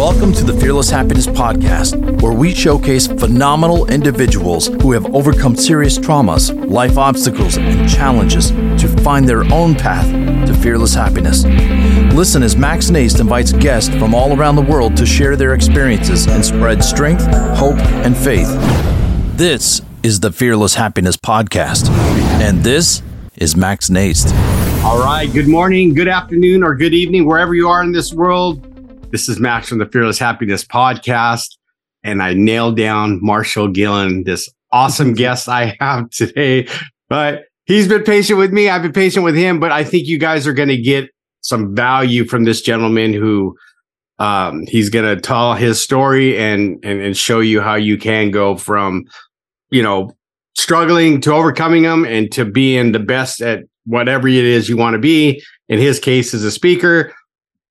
Welcome to the Fearless Happiness Podcast, where we showcase phenomenal individuals who have overcome serious traumas, life obstacles, and challenges to find their own path to fearless happiness. Listen as Max Naist invites guests from all around the world to share their experiences and spread strength, hope, and faith. This is the Fearless Happiness Podcast, and this is Max Naist. All right. Good morning, good afternoon, or good evening, wherever you are in this world. This is Max from the Fearless Happiness Podcast, and I nailed down Marshall Gillen, this awesome guest I have today. But he's been patient with me. I've been patient with him, but I think you guys are going to get some value from this gentleman who um, he's going to tell his story and, and and show you how you can go from you know struggling to overcoming them and to being the best at whatever it is you want to be. In his case, as a speaker,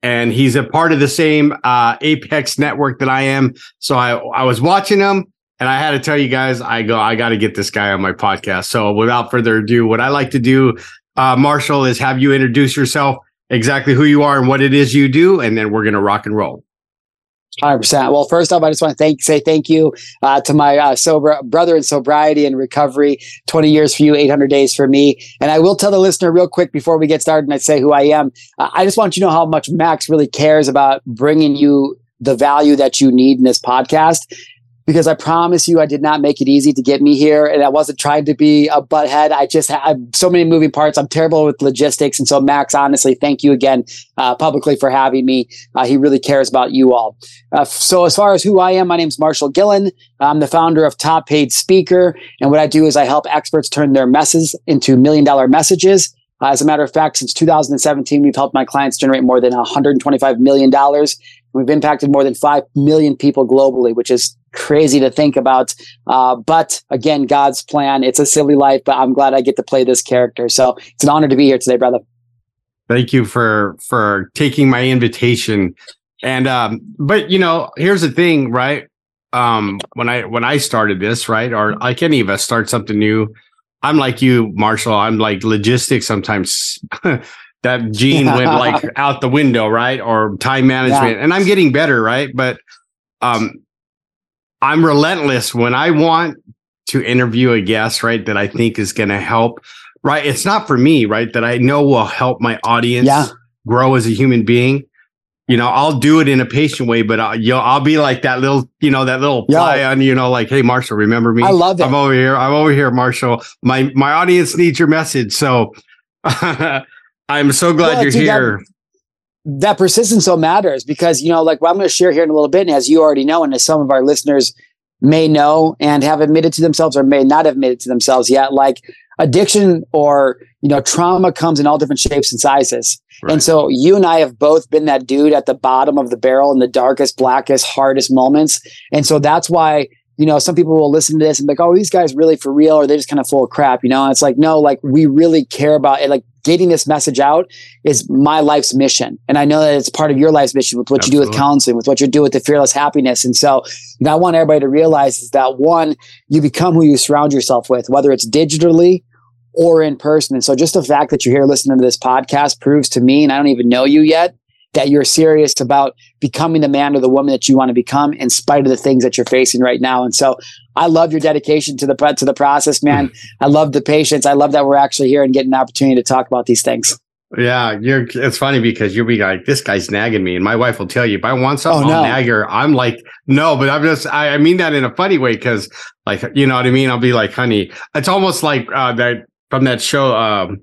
and he's a part of the same uh, Apex network that I am. So I I was watching him, and I had to tell you guys, I go, I got to get this guy on my podcast. So without further ado, what I like to do, uh, Marshall, is have you introduce yourself, exactly who you are and what it is you do, and then we're gonna rock and roll. Hundred percent. Well, first off, I just want to thank say thank you uh, to my uh, sober brother in sobriety and recovery. Twenty years for you, eight hundred days for me. And I will tell the listener real quick before we get started and I say who I am. Uh, I just want you to know how much Max really cares about bringing you the value that you need in this podcast because I promise you, I did not make it easy to get me here. And I wasn't trying to be a butthead. I just have so many moving parts. I'm terrible with logistics. And so, Max, honestly, thank you again uh, publicly for having me. Uh, he really cares about you all. Uh, so, as far as who I am, my name is Marshall Gillen. I'm the founder of Top Paid Speaker. And what I do is I help experts turn their messes into million dollar messages. Uh, as a matter of fact, since 2017, we've helped my clients generate more than $125 million. We've impacted more than 5 million people globally, which is crazy to think about. Uh, but again, God's plan. It's a silly life, but I'm glad I get to play this character. So it's an honor to be here today, brother. Thank you for for taking my invitation. And um, but you know, here's the thing, right? Um, when I when I started this, right, or like any of us start something new, I'm like you, Marshall. I'm like logistics sometimes. that gene went like out the window, right? Or time management. Yeah. And I'm getting better, right? But um I'm relentless when I want to interview a guest, right, that I think is going to help, right? It's not for me, right, that I know will help my audience yeah. grow as a human being. You know, I'll do it in a patient way, but I'll, you know, I'll be like that little, you know, that little fly on, you know, like, hey, Marshall, remember me? I love it. I'm over here. I'm over here, Marshall. My my audience needs your message. So I'm so glad well, you're here. That- that persistence so matters because you know like what i'm going to share here in a little bit and as you already know and as some of our listeners may know and have admitted to themselves or may not have admitted to themselves yet like addiction or you know trauma comes in all different shapes and sizes right. and so you and i have both been that dude at the bottom of the barrel in the darkest blackest hardest moments and so that's why you know, some people will listen to this and be like, oh, these guys really for real, or they're just kind of full of crap, you know? And it's like, no, like we really care about it. Like getting this message out is my life's mission. And I know that it's part of your life's mission with what Absolutely. you do with counseling, with what you do with the fearless happiness. And so you know, I want everybody to realize is that one, you become who you surround yourself with, whether it's digitally or in person. And so just the fact that you're here listening to this podcast proves to me, and I don't even know you yet, that you're serious about becoming the man or the woman that you want to become in spite of the things that you're facing right now. And so I love your dedication to the to the process, man. I love the patience. I love that we're actually here and getting an opportunity to talk about these things. Yeah, you're. It's funny because you'll be like, "This guy's nagging me," and my wife will tell you, "If I want something, oh, no. I'll nag her." I'm like, "No," but I'm just. I, I mean that in a funny way because, like, you know what I mean. I'll be like, "Honey," it's almost like uh, that from that show. Um,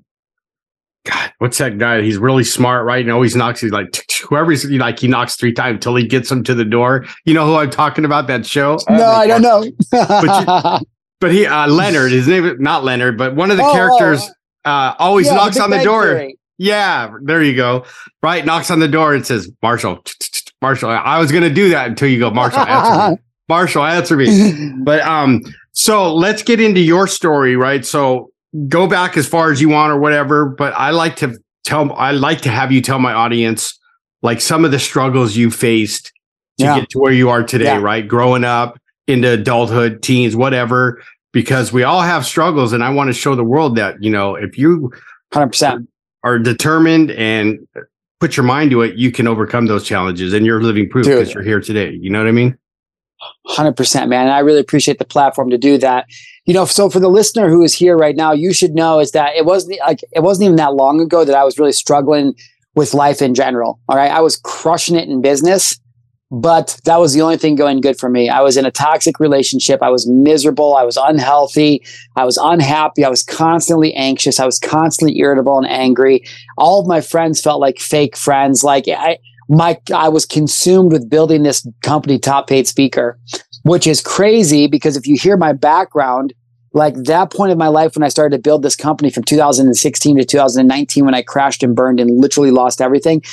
God, what's that guy? He's really smart, right? And always knocks. He's like whoever's like he knocks three times until he gets him to the door. You know who I'm talking about? That show? No, I don't know. but, you, but, he uh, Leonard, his name is not Leonard, but one of the oh, oh characters oh. uh, always yeah, knocks on the door. Theory. Yeah, there you go. Right, knocks on the door and says, "Marshall, Marshall." I was gonna do that until you go, Marshall. Answer me. Marshall, answer me. But um, so let's get into your story, right? So go back as far as you want or whatever, but I like to tell I like to have you tell my audience like some of the struggles you faced to yeah. get to where you are today, yeah. right? Growing up into adulthood, teens, whatever, because we all have struggles and I want to show the world that, you know, if you 100% are determined and put your mind to it, you can overcome those challenges and you're living proof because you're here today. You know what I mean? 100% man. And I really appreciate the platform to do that. You know, so for the listener who is here right now, you should know is that it wasn't like it wasn't even that long ago that I was really struggling with life in general. All right. I was crushing it in business, but that was the only thing going good for me. I was in a toxic relationship. I was miserable. I was unhealthy. I was unhappy. I was constantly anxious. I was constantly irritable and angry. All of my friends felt like fake friends. Like I, my, I was consumed with building this company, Top Paid Speaker, which is crazy because if you hear my background, like that point of my life when I started to build this company from 2016 to 2019 when I crashed and burned and literally lost everything.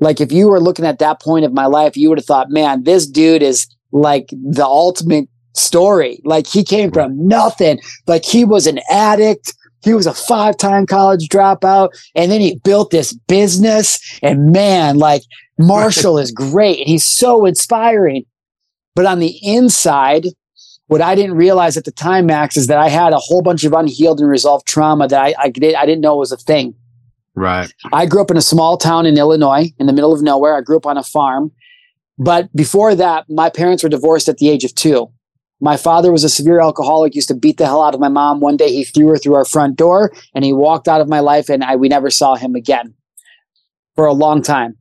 Like if you were looking at that point of my life, you would have thought, man, this dude is like the ultimate story. Like he came from nothing. Like he was an addict. He was a five time college dropout. And then he built this business. And man, like Marshall is great. And He's so inspiring. But on the inside, what I didn't realize at the time, Max, is that I had a whole bunch of unhealed and resolved trauma that I, I, did, I didn't know was a thing. Right. I grew up in a small town in Illinois, in the middle of nowhere. I grew up on a farm. But before that, my parents were divorced at the age of two. My father was a severe alcoholic, used to beat the hell out of my mom. One day he threw her through our front door and he walked out of my life, and I, we never saw him again for a long time.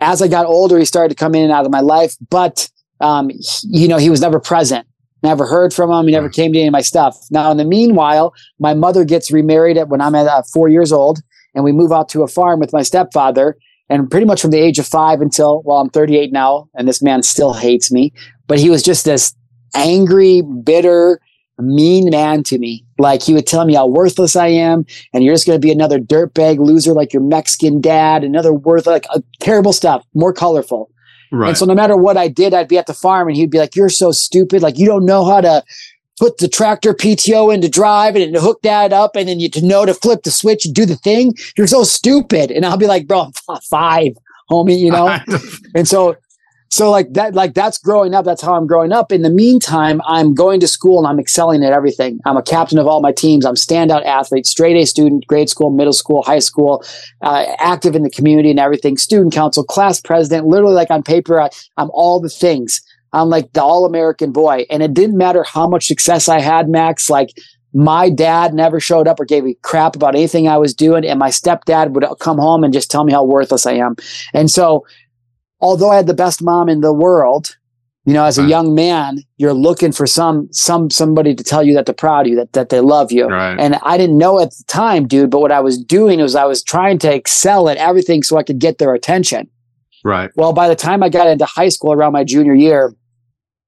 As I got older, he started to come in and out of my life, but um, you know, he was never present. Never heard from him. He never came to any of my stuff. Now, in the meanwhile, my mother gets remarried at when I'm at uh, four years old, and we move out to a farm with my stepfather. And pretty much from the age of five until, well, I'm 38 now, and this man still hates me. But he was just this angry, bitter, mean man to me. Like he would tell me how worthless I am, and you're just going to be another dirtbag loser like your Mexican dad, another worth like uh, terrible stuff, more colorful. Right. And so no matter what I did, I'd be at the farm and he'd be like, You're so stupid. Like you don't know how to put the tractor PTO into drive and to hook that up and then you to know to flip the switch and do the thing. You're so stupid. And I'll be like, bro, I'm five, homie, you know? and so so like that like that's growing up that's how i'm growing up. In the meantime i'm going to school and i'm excelling at everything. I'm a captain of all my teams. I'm standout athlete straight a student grade school middle school high school uh, active in the community and everything student council class president literally like on paper I, i'm all the things. I'm like the all-american boy. And it didn't matter how much success i had max like my dad never showed up or gave me crap about anything I was doing. And my stepdad would come home and just tell me how worthless I am. And so although I had the best mom in the world, you know, as a right. young man, you're looking for some some somebody to tell you that they're proud of you, that that they love you. Right. And I didn't know at the time, dude, but what I was doing was I was trying to excel at everything so I could get their attention. Right. Well, by the time I got into high school around my junior year,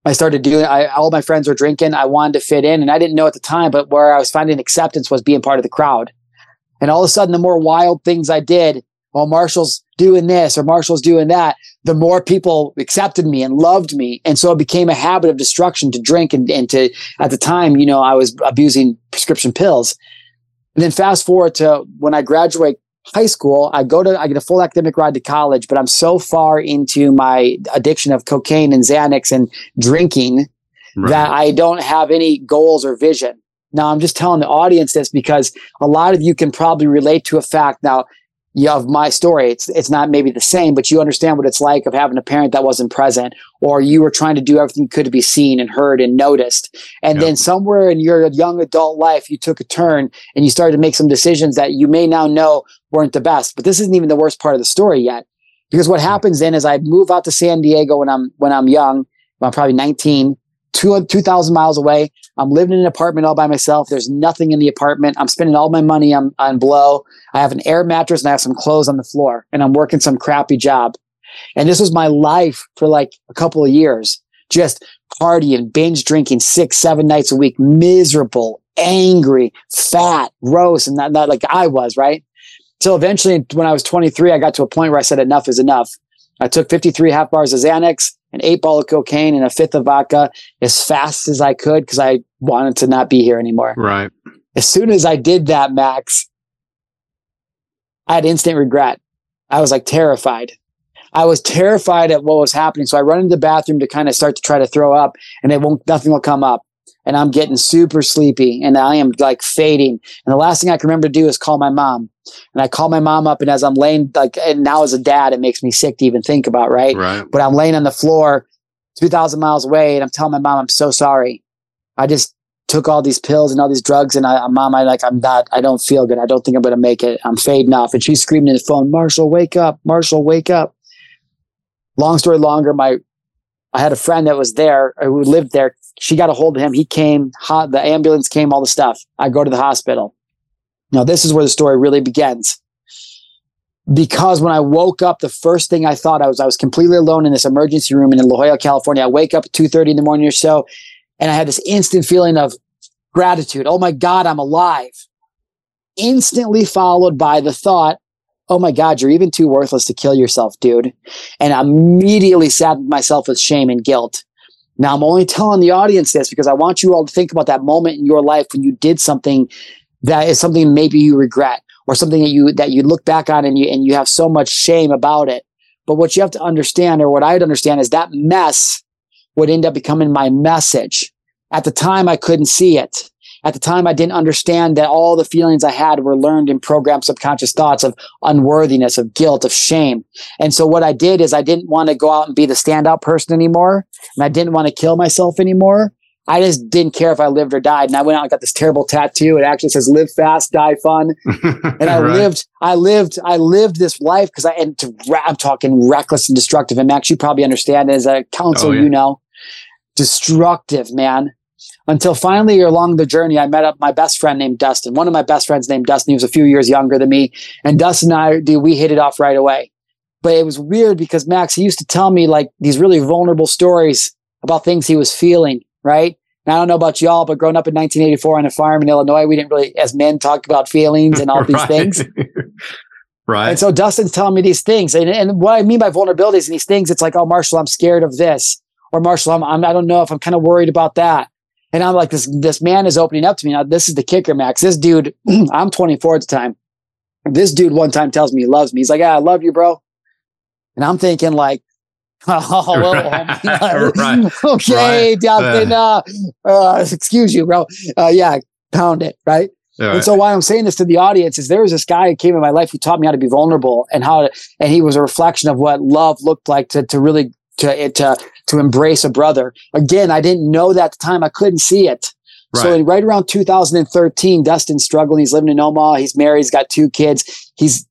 I started doing I, all my friends were drinking. I wanted to fit in, and I didn't know at the time, but where I was finding acceptance was being part of the crowd. And all of a sudden, the more wild things I did, while Marshall's doing this or Marshall's doing that, the more people accepted me and loved me. And so it became a habit of destruction to drink and, and to, at the time, you know, I was abusing prescription pills. And then fast forward to when I graduate high school, I go to, I get a full academic ride to college, but I'm so far into my addiction of cocaine and Xanax and drinking right. that I don't have any goals or vision. Now, I'm just telling the audience this because a lot of you can probably relate to a fact. Now, have my story. It's it's not maybe the same, but you understand what it's like of having a parent that wasn't present, or you were trying to do everything you could to be seen and heard and noticed. And then somewhere in your young adult life, you took a turn and you started to make some decisions that you may now know weren't the best. But this isn't even the worst part of the story yet. Because what hmm. happens then is I move out to San Diego when I'm when I'm young, I'm probably 19, two, 2,000 miles away. I'm living in an apartment all by myself. There's nothing in the apartment. I'm spending all my money on, on blow. I have an air mattress and I have some clothes on the floor and I'm working some crappy job. And this was my life for like a couple of years, just partying, binge drinking six, seven nights a week, miserable, angry, fat, gross. And that, that like I was, right? So eventually when I was 23, I got to a point where I said enough is enough. I took 53 half bars of Xanax an eight ball of cocaine and a fifth of vodka as fast as I could because I wanted to not be here anymore. Right. As soon as I did that, Max, I had instant regret. I was like terrified. I was terrified at what was happening. So I run into the bathroom to kind of start to try to throw up and it won't, nothing will come up. And I'm getting super sleepy and I am like fading. And the last thing I can remember to do is call my mom. And I call my mom up, and as I'm laying, like, and now as a dad, it makes me sick to even think about, right? Right. But I'm laying on the floor 2,000 miles away, and I'm telling my mom, I'm so sorry. I just took all these pills and all these drugs, and I, mom, I like, I'm not, I don't feel good. I don't think I'm going to make it. I'm fading off. And she's screaming in the phone, Marshall, wake up. Marshall, wake up. Long story longer, my I had a friend that was there uh, who lived there. She got a hold of him. He came, the ambulance came, all the stuff. I go to the hospital. Now, this is where the story really begins. Because when I woke up, the first thing I thought I was I was completely alone in this emergency room in La Jolla, California. I wake up at 2:30 in the morning or so, and I had this instant feeling of gratitude. Oh my God, I'm alive. Instantly followed by the thought, oh my God, you're even too worthless to kill yourself, dude. And I immediately saddened myself with shame and guilt. Now I'm only telling the audience this because I want you all to think about that moment in your life when you did something that is something maybe you regret or something that you that you look back on and you and you have so much shame about it. But what you have to understand, or what I'd understand, is that mess would end up becoming my message. At the time, I couldn't see it. At the time, I didn't understand that all the feelings I had were learned in programmed subconscious thoughts of unworthiness, of guilt, of shame. And so what I did is I didn't want to go out and be the standout person anymore. And I didn't want to kill myself anymore. I just didn't care if I lived or died. And I went out and got this terrible tattoo. It actually says live fast, die fun. And I right. lived, I lived, I lived this life because I, and to, I'm talking reckless and destructive. And Max, you probably understand as a counselor, oh, yeah. you know, destructive, man until finally along the journey, I met up my best friend named Dustin. One of my best friends named Dustin. He was a few years younger than me. And Dustin and I, dude, we hit it off right away. But it was weird because Max, he used to tell me like these really vulnerable stories about things he was feeling, right? And I don't know about y'all, but growing up in 1984 on a farm in Illinois, we didn't really, as men, talk about feelings and all these right. things. right. And so Dustin's telling me these things. And, and what I mean by vulnerabilities and these things, it's like, oh, Marshall, I'm scared of this. Or Marshall, I'm, I'm I don't know if I'm kind of worried about that. And I'm like, this, this man is opening up to me. Now, this is the kicker, Max. This dude, I'm 24 at the time. This dude one time tells me he loves me. He's like, yeah, I love you, bro. And I'm thinking like, oh, well, right. okay, right. Dustin, uh, uh, excuse you, bro. Uh, yeah, pound it, right? Right. And so why I'm saying this to the audience is there was this guy who came in my life who taught me how to be vulnerable and how to, and he was a reflection of what love looked like to, to really to it to to embrace a brother. Again, I didn't know that at the time. I couldn't see it. Right. So right around 2013, Dustin's struggling. He's living in Omaha. He's married. He's got two kids. He's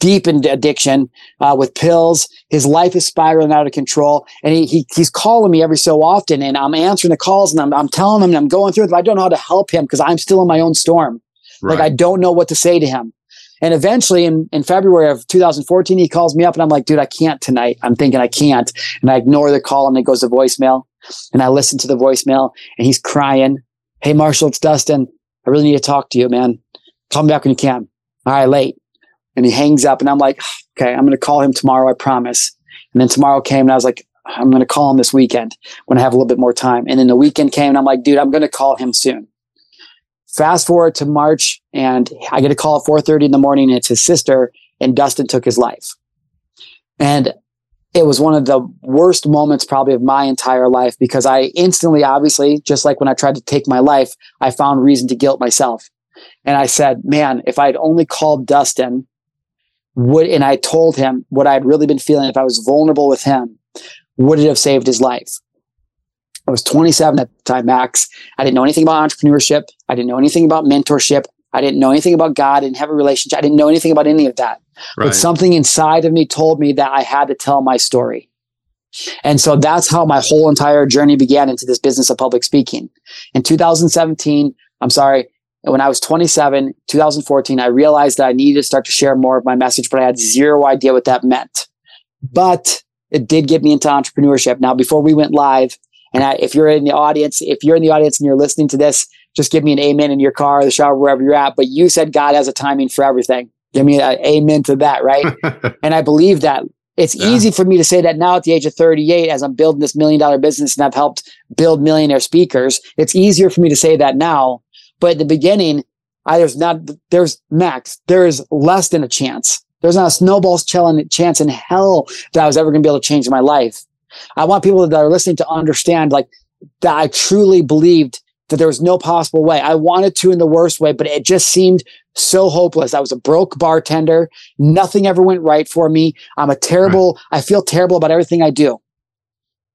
deep in addiction uh, with pills. His life is spiraling out of control. And he, he he's calling me every so often, and I'm answering the calls, and I'm, I'm telling him, and I'm going through it. But I don't know how to help him because I'm still in my own storm. Right. Like I don't know what to say to him. And eventually in, in February of 2014, he calls me up and I'm like, dude, I can't tonight. I'm thinking I can't. And I ignore the call and it goes to voicemail. And I listen to the voicemail and he's crying. Hey, Marshall, it's Dustin. I really need to talk to you, man. Call me back when you can. All right, late. And he hangs up and I'm like, okay, I'm going to call him tomorrow. I promise. And then tomorrow came and I was like, I'm going to call him this weekend when I have a little bit more time. And then the weekend came and I'm like, dude, I'm going to call him soon. Fast forward to March, and I get a call at 4:30 in the morning. It's his sister, and Dustin took his life. And it was one of the worst moments probably of my entire life because I instantly, obviously, just like when I tried to take my life, I found reason to guilt myself. And I said, man, if I had only called Dustin, would and I told him what I had really been feeling if I was vulnerable with him, would it have saved his life? I was 27 at the time, Max. I didn't know anything about entrepreneurship. I didn't know anything about mentorship. I didn't know anything about God. I didn't have a relationship. I didn't know anything about any of that. Right. But something inside of me told me that I had to tell my story. And so that's how my whole entire journey began into this business of public speaking. In 2017, I'm sorry, when I was 27, 2014, I realized that I needed to start to share more of my message, but I had zero idea what that meant. But it did get me into entrepreneurship. Now, before we went live, and I, if you're in the audience, if you're in the audience and you're listening to this, just give me an amen in your car, the shower, wherever you're at. But you said God has a timing for everything. Give me an amen to that, right? and I believe that. It's yeah. easy for me to say that now at the age of 38, as I'm building this million dollar business and I've helped build millionaire speakers. It's easier for me to say that now. But at the beginning, I, there's not, there's max, there is less than a chance. There's not a snowball's chance in hell that I was ever going to be able to change my life. I want people that are listening to understand like that I truly believed that there was no possible way. I wanted to in the worst way, but it just seemed so hopeless. I was a broke bartender. Nothing ever went right for me. I'm a terrible, right. I feel terrible about everything I do.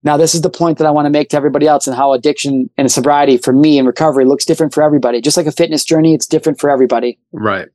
Now, this is the point that I want to make to everybody else and how addiction and sobriety for me and recovery looks different for everybody. Just like a fitness journey, it's different for everybody. Right.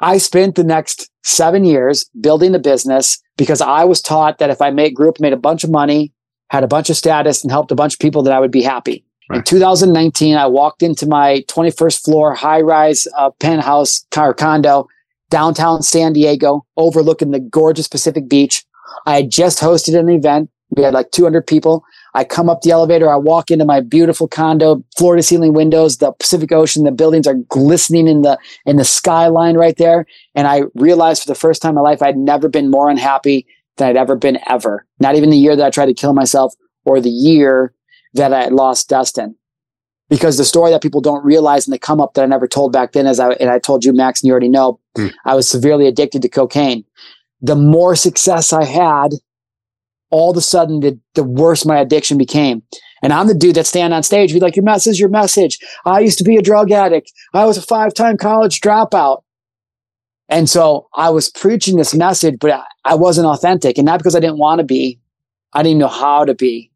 I spent the next seven years building the business because I was taught that if I made group, made a bunch of money, had a bunch of status and helped a bunch of people that I would be happy. Right. In 2019, I walked into my 21st floor high rise uh, penthouse car condo downtown San Diego, overlooking the gorgeous Pacific Beach. I had just hosted an event. We had like 200 people. I come up the elevator. I walk into my beautiful condo, floor to ceiling windows, the Pacific Ocean, the buildings are glistening in the, in the skyline right there. And I realized for the first time in my life, I'd never been more unhappy than I'd ever been ever. Not even the year that I tried to kill myself or the year that I lost Dustin. Because the story that people don't realize and they come up that I never told back then, as I and I told you, Max, and you already know, mm. I was severely addicted to cocaine. The more success I had, all of a sudden the, the worse my addiction became. And I'm the dude that stand on stage, be like, your message, your message. I used to be a drug addict. I was a five-time college dropout. And so I was preaching this message, but I wasn't authentic. And not because I didn't want to be, I didn't know how to be.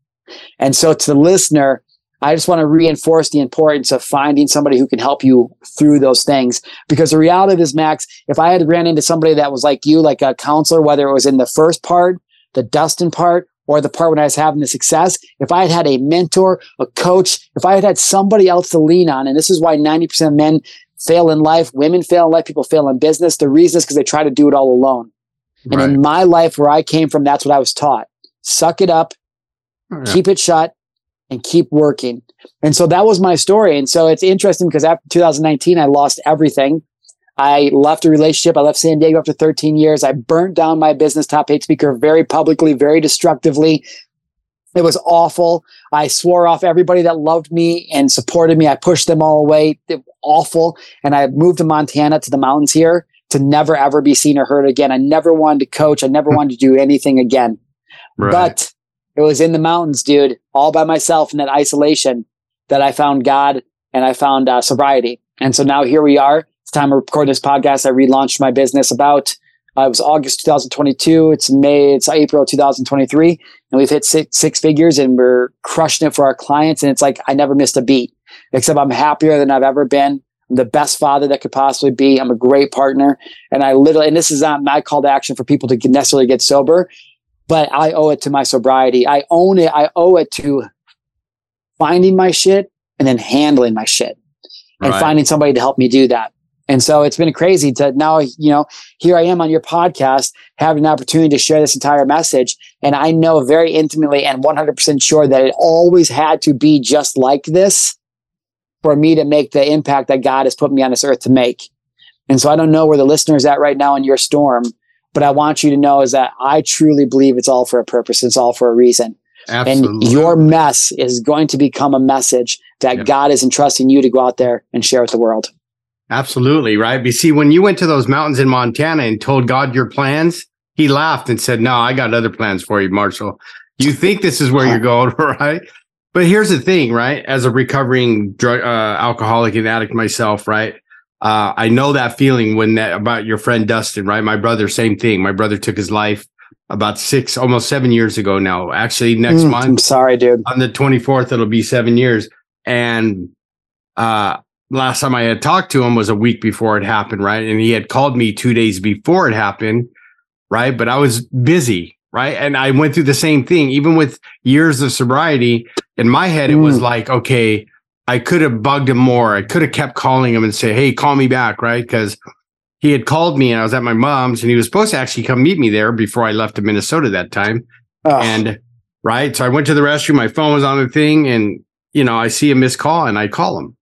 And so to the listener, I just want to reinforce the importance of finding somebody who can help you through those things. Because the reality is, Max, if I had ran into somebody that was like you, like a counselor, whether it was in the first part, the Dustin part, or the part when I was having the success, if I had had a mentor, a coach, if I had had somebody else to lean on, and this is why 90% of men fail in life, women fail in life, people fail in business. The reason is because they try to do it all alone. Right. And in my life, where I came from, that's what I was taught. Suck it up, oh, yeah. keep it shut and keep working. And so that was my story. And so it's interesting because after 2019, I lost everything. I left a relationship. I left San Diego after 13 years. I burnt down my business Top Paid Speaker very publicly, very destructively. It was awful. I swore off everybody that loved me and supported me. I pushed them all away. It, awful. And I moved to Montana to the mountains here to never ever be seen or heard again. I never wanted to coach. I never wanted to do anything again. Right. But it was in the mountains, dude, all by myself in that isolation that I found God and I found uh, sobriety. And so now here we are. It's time to record this podcast. I relaunched my business about uh, it was August 2022. It's May. It's April 2023, and we've hit six, six figures, and we're crushing it for our clients. And it's like I never missed a beat. Except I'm happier than I've ever been. I'm the best father that could possibly be. I'm a great partner, and I literally. And this is not my call to action for people to necessarily get sober but I owe it to my sobriety. I own it. I owe it to finding my shit and then handling my shit and right. finding somebody to help me do that. And so it's been crazy to now, you know, here I am on your podcast, having an opportunity to share this entire message. And I know very intimately and 100% sure that it always had to be just like this for me to make the impact that God has put me on this earth to make. And so I don't know where the listener is at right now in your storm, but I want you to know is that I truly believe it's all for a purpose. It's all for a reason. Absolutely. And your mess is going to become a message that yep. God is entrusting you to go out there and share with the world. Absolutely. Right. You see, when you went to those mountains in Montana and told God your plans, he laughed and said, No, I got other plans for you, Marshall. You think this is where you're going, right? But here's the thing, right? As a recovering drug, uh, alcoholic and addict myself, right? Uh, I know that feeling when that about your friend Dustin, right? My brother, same thing. My brother took his life about six, almost seven years ago now. Actually, next mm, month. I'm sorry, dude. On the 24th, it'll be seven years. And uh, last time I had talked to him was a week before it happened, right? And he had called me two days before it happened, right? But I was busy, right? And I went through the same thing, even with years of sobriety. In my head, it was hmm. like, okay, I could have bugged him more. I could have kept calling him and say, "Hey, call me back," right? Because he had called me and I was at my mom's and he was supposed to actually come meet me there before I left to Minnesota that time. Oh. And right, so I went to the restroom. My phone was on the thing, and you know, I see a missed call and I call him,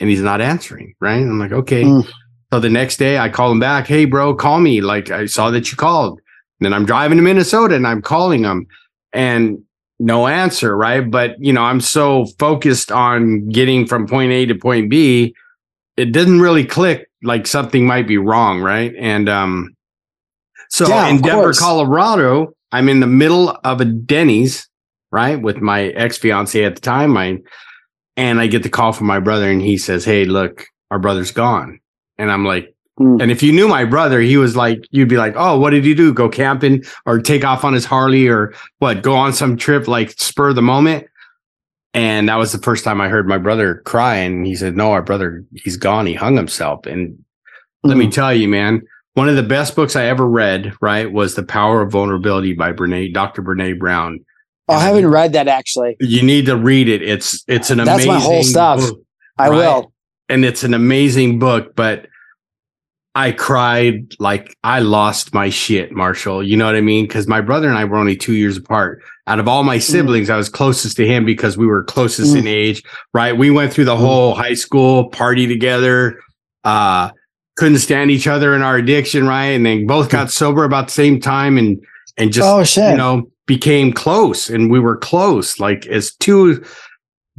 and he's not answering. Right, I'm like, okay. Mm. So the next day, I call him back. Hey, bro, call me. Like I saw that you called. And then I'm driving to Minnesota and I'm calling him, and no answer, right? But you know, I'm so focused on getting from point A to point B, it didn't really click like something might be wrong, right? And um so yeah, in Denver, course. Colorado, I'm in the middle of a Denny's, right, with my ex-fiance at the time, mine. And I get the call from my brother and he says, Hey, look, our brother's gone. And I'm like, Mm. and if you knew my brother, he was like, you'd be like, oh, what did he do? Go camping or take off on his Harley or what? Go on some trip, like spur the moment. And that was the first time I heard my brother cry. And he said, no, our brother, he's gone. He hung himself. And let me Mm. tell you, man, one of the best books I ever read, right, was The Power of Vulnerability by Brene, Dr. Brene Brown. Oh, I haven't read that actually. You need to read it. It's it's an That's amazing my whole stuff. book I Right. will. and it's an amazing book, but I cried like I lost my shit, Marshall. You know what I mean? Because my brother and I were only two years apart. Out of all my siblings, I was closest to him because we were closest in age, right? We went through the Mm. whole high school party together, uh, couldn't stand each other in our addiction, right? And then both got sober about the same time and and just oh shit. you know, became close and we were close, like as two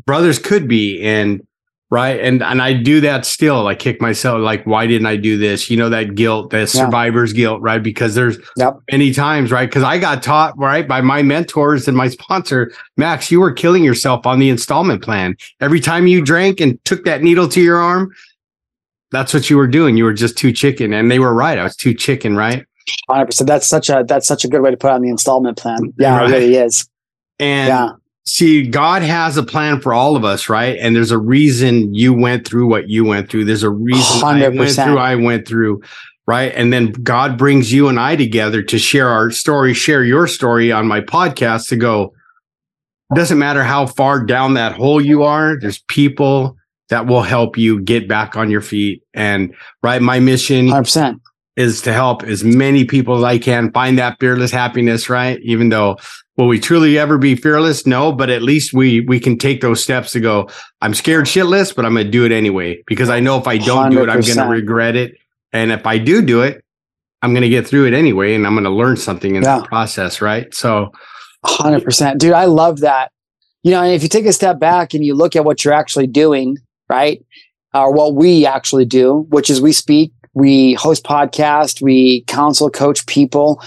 brothers could be. And right. And and I do that still. I kick myself like, why didn't I do this? You know, that guilt, that survivor's guilt, right? Because there's Yep. many times, right? Because I got taught, right, by my mentors and my sponsor, Max, you were killing yourself on the installment plan. Every time you drank and took that needle to your arm, that's what you were doing. You were just too chicken. And they were right. I was too chicken, right? Hundred percent. That's such a that's such a good way to put on the installment plan. Yeah, Right. it really is. And yeah. see, God has a plan for all of us, right? And there's a reason you went through what you went through. There's a reason I went through, I went through, right? And then God brings you and I together to share our story, share your story on my podcast to go, doesn't matter how far down that hole you are, there's people that will help you get back on your feet. And right, my mission. Is to help as many people as I can find that fearless happiness, right? Even though will we truly ever be fearless? No, but at least we we can take those steps to go, I'm scared shitless, but I'm gonna do it anyway. Because I know if I don't do it, I'm gonna regret it. And if I do do it, I'm gonna get through it anyway, and I'm gonna learn something in Yeah. that process, right? So Hundred percent, dude. I love that. You know, and if you take a step back and you look at what you're actually doing, right, or what we actually do, which is we speak, we host podcasts, we counsel, coach people,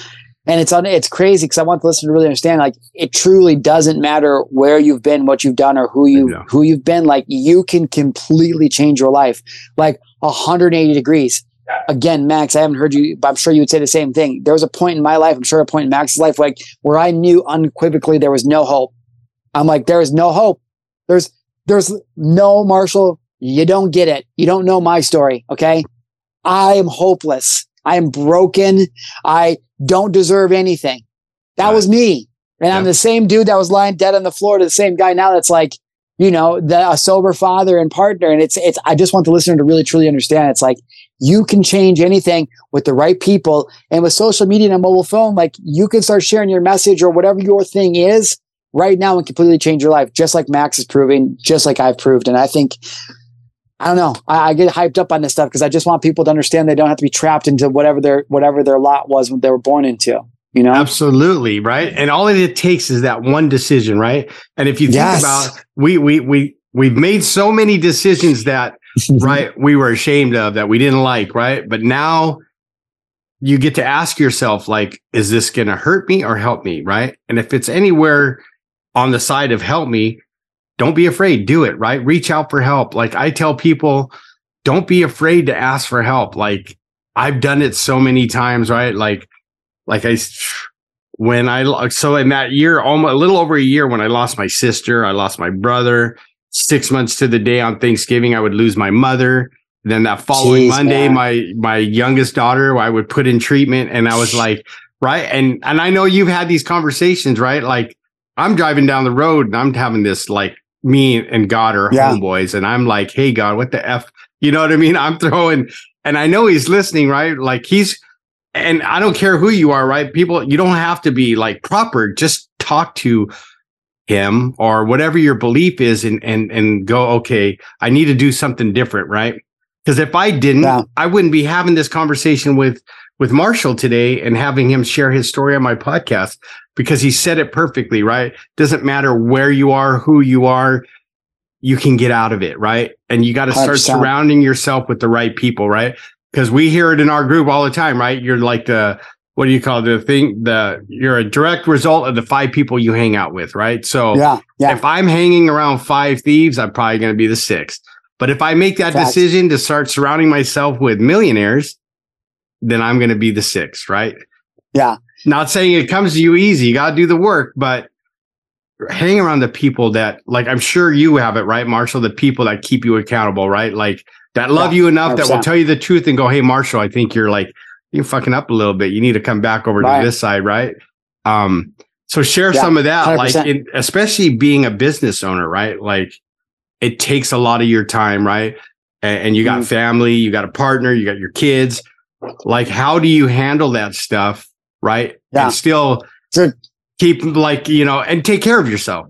and it's on. It's crazy because I want the listener to really understand. Like, it truly doesn't matter where you've been, what you've done, or who you Yeah. who you've been. Like, you can completely change your life, like 180 degrees. Again, Max, I haven't heard you, but I'm sure you would say the same thing. There was a point in my life, I'm sure a point in Max's life, like where I knew unequivocally there was no hope. I'm like, there is no hope. There's, there's no Marshall. You don't get it. You don't know my story. Okay. I am hopeless. I am broken. I don't deserve anything. That Right. was me. And I'm the same dude that was lying dead on the floor to the same guy now that's like, you know, the a sober father and partner. And it's, it's, I just want the listener to really truly understand. It's like, you can change anything with the right people. And with social media and a mobile phone, like you can start sharing your message or whatever your thing is right now and completely change your life, just like Max is proving, just like I've proved. And I think, I don't know, I, I get hyped up on this stuff because I just want people to understand they don't have to be trapped into whatever their whatever their lot was when they were born into. You know, Absolutely, right? And all it takes is that one decision, right? And if you think Yes. about we we we we've made so many decisions that right we were ashamed of that we didn't like, right? But now you get to ask yourself like is this going to hurt me or help me, right? And if it's anywhere on the side of help me, don't be afraid, do it, right? Reach out for help. Like I tell people, don't be afraid to ask for help. Like I've done it so many times, right? Like like I when I so in that year, almost a little over a year, when I lost my sister, I lost my brother. Six months to the day on Thanksgiving, I would lose my mother. Then that following Jeez, Monday, man. my my youngest daughter, I would put in treatment, and I was like, right, and and I know you've had these conversations, right? Like I'm driving down the road and I'm having this like me and God are Yeah. homeboys, and I'm like, hey God, what the f? You know what I mean? I'm throwing, and I know he's listening, right? Like he's and I don't care who you are, right? People, you don't have to be like proper. Just talk to him or whatever your belief is and and and go, okay, I need to do something different, right? Because if I didn't, Yeah. I wouldn't be having this conversation with with Marshall today and having him share his story on my podcast because he said it perfectly, right? Doesn't matter where you are, who you are, you can get out of it, right? And you got to start 100%. surrounding yourself with the right people, right? Because we hear it in our group all the time, right? You're like the what do you call the thing? The you're a direct result of the five people you hang out with, right? So Yeah. Yeah. if I'm hanging around five thieves, I'm probably going to be the sixth. But if I make that Facts. decision to start surrounding myself with millionaires, then I'm going to be the sixth, right? Yeah. Not saying it comes to you easy. You got to do the work, but hang around the people that, like, I'm sure you have it, right, Marshall? The people that keep you accountable, right? Like, that love Yeah, you enough that will tell you the truth and go, hey, Marshall, I think you're like, you're fucking up a little bit. You need to come back over Right. to this side, right? Um, so share Yeah, some of that, like 100%. in, especially being a business owner, right? Like it takes a lot of your time, right? And, and you got Mhm. family, you got a partner, you got your kids. Like, how do you handle that stuff, right? Yeah. And still Sure. keep like you know, and take care of yourself.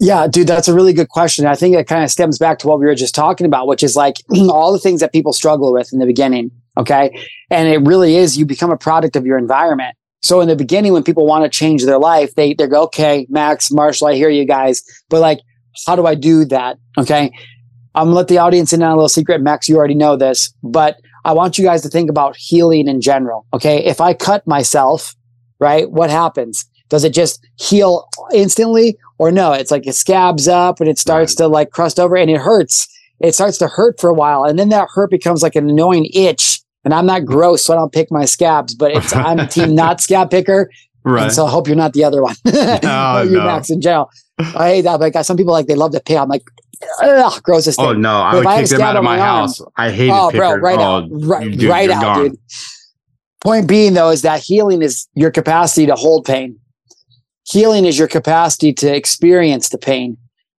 Yeah, dude, that's a really good question. I think it kind of stems back to what we were just talking about, which is like all the things that people struggle with in the beginning. Okay. And it really is you become a product of your environment. So in the beginning, when people want to change their life, they they go, okay, Max, Marshall, I hear you guys, but like, how do I do that? Okay. I'm gonna let the audience in on a little secret. Max, you already know this, but I want you guys to think about healing in general. Okay. If I cut myself, right, what happens? Does it just heal instantly or no? It's like it scabs up and it starts to like crust over and it hurts. It starts to hurt for a while. And then that hurt becomes like an annoying itch. And I'm not gross, so I don't pick my scabs, but it's I'm a team not scab picker. Right. And so I hope you're not the other one. No, no. Max in general. I hate that. Like some people like they love to pick. I'm like, ugh, grossest oh, thing. oh no, I would I kick them out of my my arm- house. I hate Oh, it. bro, right oh, out, right, dude, right out, gone. dude. Point being, though, is that healing is your capacity to hold pain. Healing is your capacity to experience the pain.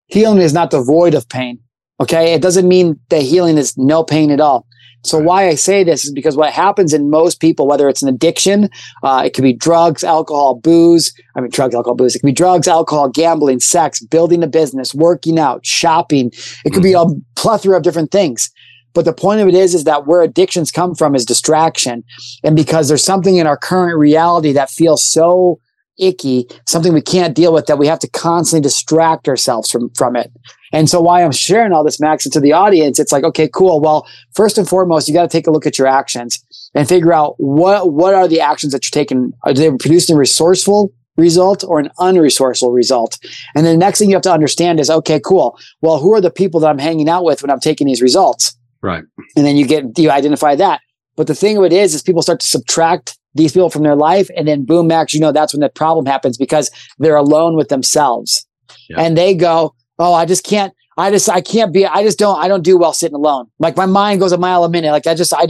Healing is not the void of pain. Okay, it doesn't mean that healing is no pain at all. So Right. why I say this is because what happens in most people, whether it's an addiction, uh, it could be drugs, alcohol, booze. I mean, drugs, alcohol, booze. It could be drugs, alcohol, gambling, sex, building a business, working out, shopping. It could be a plethora of different things. But the point of it is, is that where addictions come from is distraction. And because there's something in our current reality that feels so icky, something we can't deal with that we have to constantly distract ourselves from, from it. And so why I'm sharing all this, Max, into the audience, it's like, okay, cool. Well, first and foremost, you got to take a look at your actions and figure out what, what are the actions that you're taking? Are they producing a resourceful result or an unresourceful result? And then the next thing you have to understand is, okay, cool. Well, who are the people that I'm hanging out with when I'm taking these results? Right. and then you get you identify that. But the thing of it is, is people start to subtract these people from their life, and then boom, Max, you know that's when the problem happens because they're alone with themselves, Yeah. and they go, "Oh, I just can't. I just I can't be. I just don't. I don't do well sitting alone. Like my mind goes a mile a minute. Like I just I."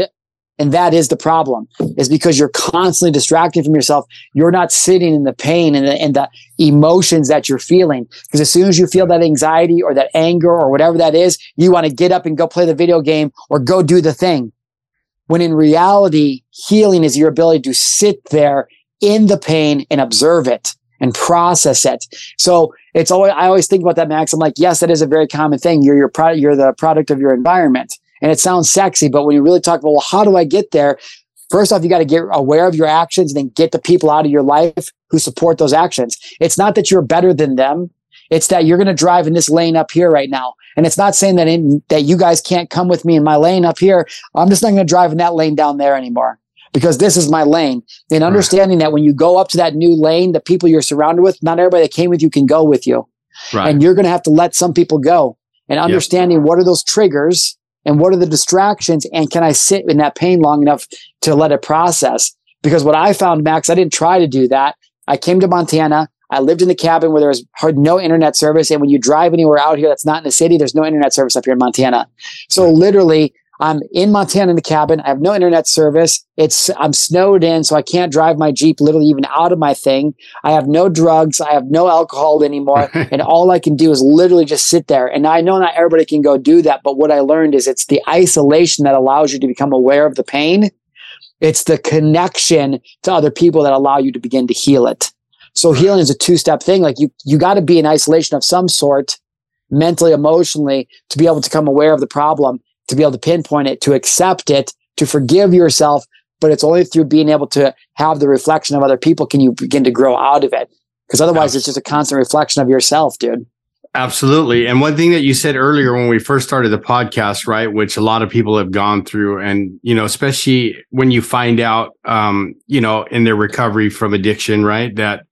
And that is the problem, is because you're constantly distracted from yourself. You're not sitting in the pain and the, and the emotions that you're feeling. Because as soon as you feel that anxiety or that anger or whatever that is, you want to get up and go play the video game or go do the thing. When in reality, healing is your ability to sit there in the pain and observe it and process it. So it's always, I always think about that, Max. I'm like, yes, that is a very common thing. You're your product, you're the product of your environment. And it sounds sexy, but when you really talk about, well, how do I get there? First off, you got to get aware of your actions and then get the people out of your life who support those actions. It's not that you're better than them. It's that you're going to drive in this lane up here right now. And it's not saying that in, that you guys can't come with me in my lane up here. I'm just not going to drive in that lane down there anymore because this is my lane. And understanding that when you go up to that new lane, the people you're surrounded with, not everybody that came with you can go with you. Right. And you're going to have to let some people go and understanding what are those triggers and what are the distractions and can I sit in that pain long enough to let it process? Because what I found, Max, I didn't try to do that. I came to Montana. I lived in the cabin where there was hard no internet service. And when you drive anywhere out here that's not in the city, there's no internet service up here in Montana. So literally, I'm in Montana in the cabin. I have no internet service. It's I'm snowed in, so I can't drive my Jeep literally even out of my thing. I have no drugs. I have no alcohol anymore. and all I can do is literally just sit there. And I know not everybody can go do that, but what I learned is it's the isolation that allows you to become aware of the pain. It's the connection to other people that allow you to begin to heal it. So healing is a two-step thing. Like you, you got to be in isolation of some sort, mentally, emotionally, to be able to become aware of the problem, to be able to pinpoint it, to accept it, to forgive yourself. But it's only through being able to have the reflection of other people can you begin to grow out of it. Because otherwise, it's just a constant reflection of yourself, dude. Absolutely. And one thing that you said earlier when we first started the podcast, right, which a lot of people have gone through, and, you know, especially when you find out, um, you know, in their recovery from addiction, right, that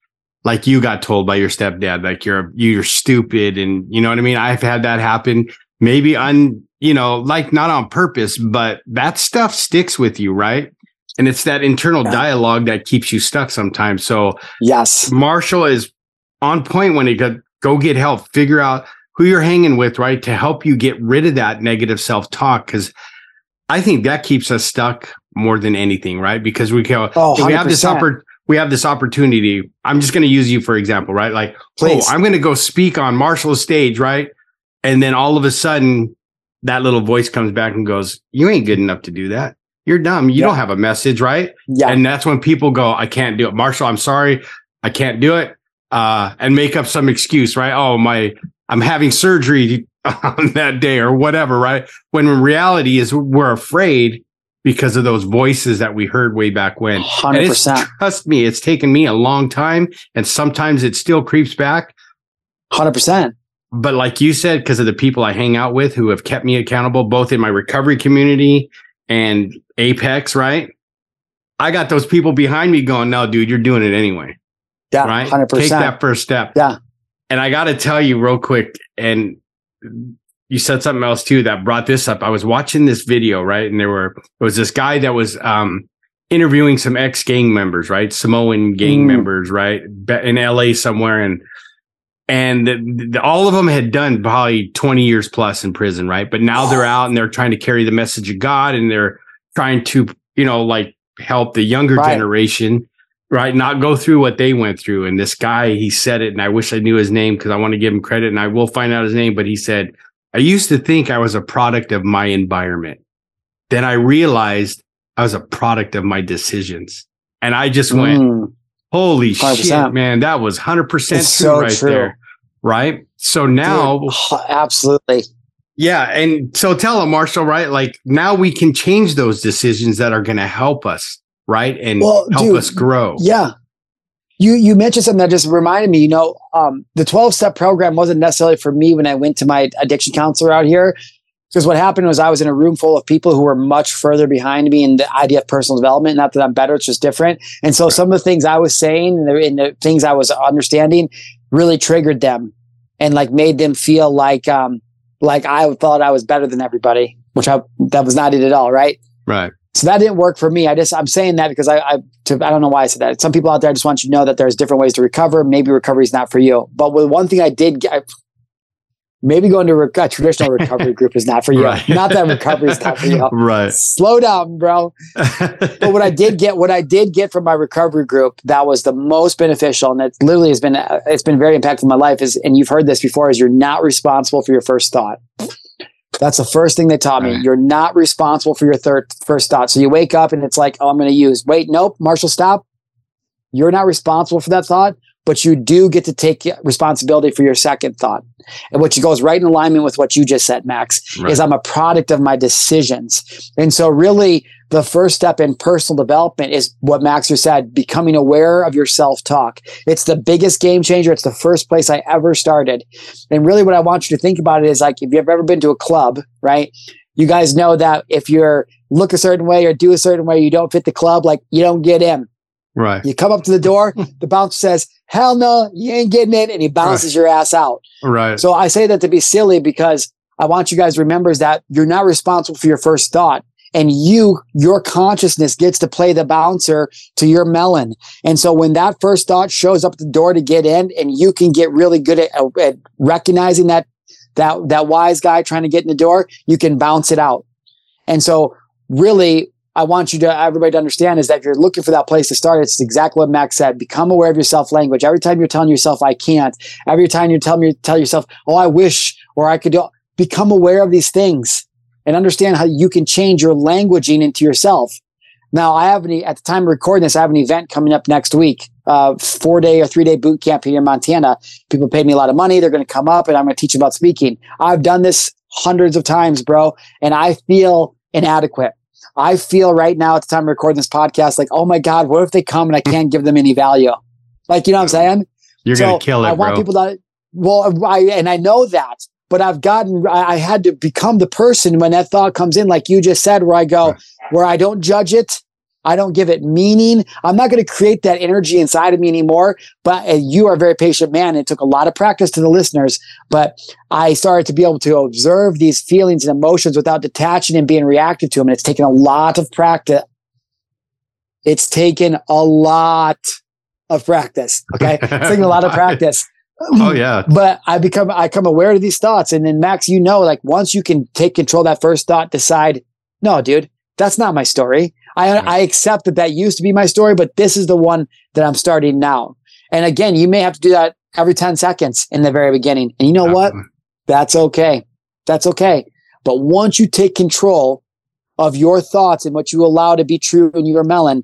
like you got told by your stepdad, like you're, you're stupid. And you know what I mean? I've had that happen, maybe on, you know, like not on purpose, but that stuff sticks with you, right? And it's that internal yeah. dialogue that keeps you stuck sometimes. So, yes, Marshall is on point when he got go get help, figure out who you're hanging with, right? To help you get rid of that negative self talk. Cause I think that keeps us stuck more than anything, right? Because we go, oh, we have this oppor- we have this opportunity. I'm just going to use you for example, right? Like, oh, Please. oh, I'm going to go speak on Marshall's stage, right? And then all of a sudden, that little voice comes back and goes, "You ain't good enough to do that. You're dumb. You yeah. don't have a message, right?" Yeah. And that's when people go, "I can't do it, Marshall. I'm sorry, I can't do it." uh, and make up some excuse, right? Oh, my, I'm having surgery on that day or whatever, right? When in reality is we're afraid because of those voices that we heard way back when. 100%. trust me, it's taken me a long time and sometimes it still creeps back. 100%. But like you said, because of the people I hang out with who have kept me accountable, both in my recovery community and Apex, right? I got those people behind me going, no, dude, you're doing it anyway. Yeah, right. Hundred percent. Take that first step. Yeah. And I got to tell you real quick, and you said something else too that brought this up. I was watching this video, right, and there were there was this guy that was um, interviewing some ex gang members, right, Samoan gang mm. members, right, in L.A. somewhere, and and the, the, all of them had done probably 20 years plus in prison, right? But now they're out and they're trying to carry the message of God and they're trying to, you know, like help the younger right. generation right? Not go through what they went through. And this guy, he said it, and I wish I knew his name because I want to give him credit and I will find out his name. But he said, I used to think I was a product of my environment. Then I realized I was a product of my decisions. And I just went, mm. holy 100%. shit, man, that was 100% true so right true. there. Right. So now, Dude, absolutely. Yeah. And so tell him, Marshall, right? Like now we can change those decisions that are going to help us right? And well, help dude, us grow. Yeah. You you mentioned something that just reminded me, you know, um, the 12 step program wasn't necessarily for me when I went to my addiction counselor out here. Because what happened was I was in a room full of people who were much further behind me in the idea of personal development. Not that I'm better, it's just different. And so some of the things I was saying and the, and the things I was understanding really triggered them and like made them feel like um like I thought I was better than everybody, which I that was not it at all, right? Right. So that didn't work for me. I just I'm saying that because I I, to, I don't know why I said that. Some people out there I just want you to know that there's different ways to recover. Maybe recovery is not for you. But with one thing I did get, maybe going to a traditional recovery group is not for you. Right. Not that recovery is not for you. Right. Slow down, bro. but what I did get, what I did get from my recovery group that was the most beneficial, and it literally has been uh, it's been very impactful in my life. Is and you've heard this before, is you're not responsible for your first thought. That's the first thing they taught me. Right. You're not responsible for your third first thought. So you wake up and it's like, oh, I'm going to use. Wait, nope, Marshall, stop. You're not responsible for that thought, but you do get to take responsibility for your second thought. And what goes right in alignment with what you just said, Max, right. is I'm a product of my decisions. And so really the first step in personal development is what Maxer said, becoming aware of your self-talk. It's the biggest game changer. It's the first place I ever started. And really what I want you to think about it is like, if you've ever been to a club, right? You guys know that if you're look a certain way or do a certain way, you don't fit the club, like you don't get in. Right. You come up to the door, the bouncer says, hell no, you ain't getting in. And he bounces right. your ass out. Right. So I say that to be silly because I want you guys to remember is that you're not responsible for your first thought and you your consciousness gets to play the bouncer to your melon and so when that first thought shows up at the door to get in and you can get really good at, at recognizing that that that wise guy trying to get in the door you can bounce it out and so really I want you to everybody to understand is that if you're looking for that place to start, it's exactly what Max said. Become aware of your self language. Every time you're telling yourself I can't, every time you tell me tell yourself, oh I wish or I could do become aware of these things and understand how you can change your languaging into yourself. Now, I have any, at the time of recording this, I have an event coming up next week, uh, four day or three day boot camp here in Montana. People paid me a lot of money. They're going to come up and I'm going to teach about speaking. I've done this hundreds of times, bro, and I feel inadequate. I feel right now at the time of recording this podcast, like, oh my God, what if they come and I can't give them any value? Like, you know what I'm saying? You're so going to kill it. I want bro. people to, well, I, and I know that, but I've gotten, I, I had to become the person when that thought comes in, like you just said, where I go, where I don't judge it. I don't give it meaning. I'm not going to create that energy inside of me anymore. But uh, you are a very patient man. It took a lot of practice to the listeners, but I started to be able to observe these feelings and emotions without detaching and being reactive to them. And it's taken a lot of practice. It's taken a lot of practice. Okay. It's taken a lot of practice. oh yeah. But I become I come aware of these thoughts. And then Max, you know, like once you can take control of that first thought, decide, no, dude, that's not my story. I, I accept that that used to be my story, but this is the one that I'm starting now. And again, you may have to do that every 10 seconds in the very beginning. And you know what? That's okay. That's okay. But once you take control of your thoughts and what you allow to be true in your melon,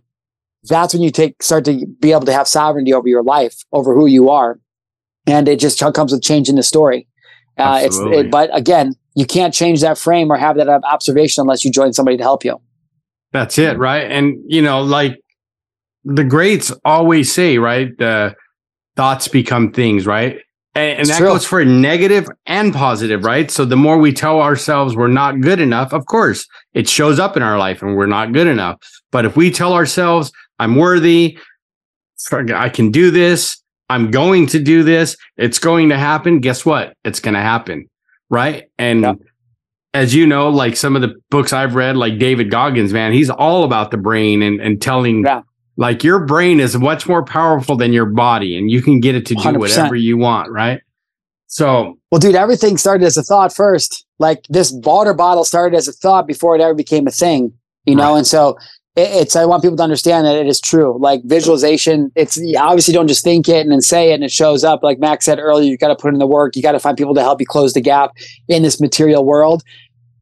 that's when you take start to be able to have sovereignty over your life, over who you are. And it just comes with changing the story. Uh, it's, it, but again, you can't change that frame or have that observation unless you join somebody to help you. That's it, right? And you know, like the greats always say, right? The thoughts become things, right? And, and that true. goes for negative and positive, right? So the more we tell ourselves we're not good enough, of course, it shows up in our life and we're not good enough. But if we tell ourselves, I'm worthy, I can do this, I'm going to do this, it's going to happen, guess what? It's going to happen, right? And yeah as you know, like some of the books I've read, like David Goggins, man, he's all about the brain and, and telling yeah. like your brain is much more powerful than your body and you can get it to do 100%. whatever you want. Right. So, well, dude, everything started as a thought first. Like this water bottle started as a thought before it ever became a thing, you know? Right. And so it, it's, I want people to understand that it is true. Like visualization, it's you obviously don't just think it and then say it and it shows up. Like Max said earlier, you got to put in the work. You got to find people to help you close the gap in this material world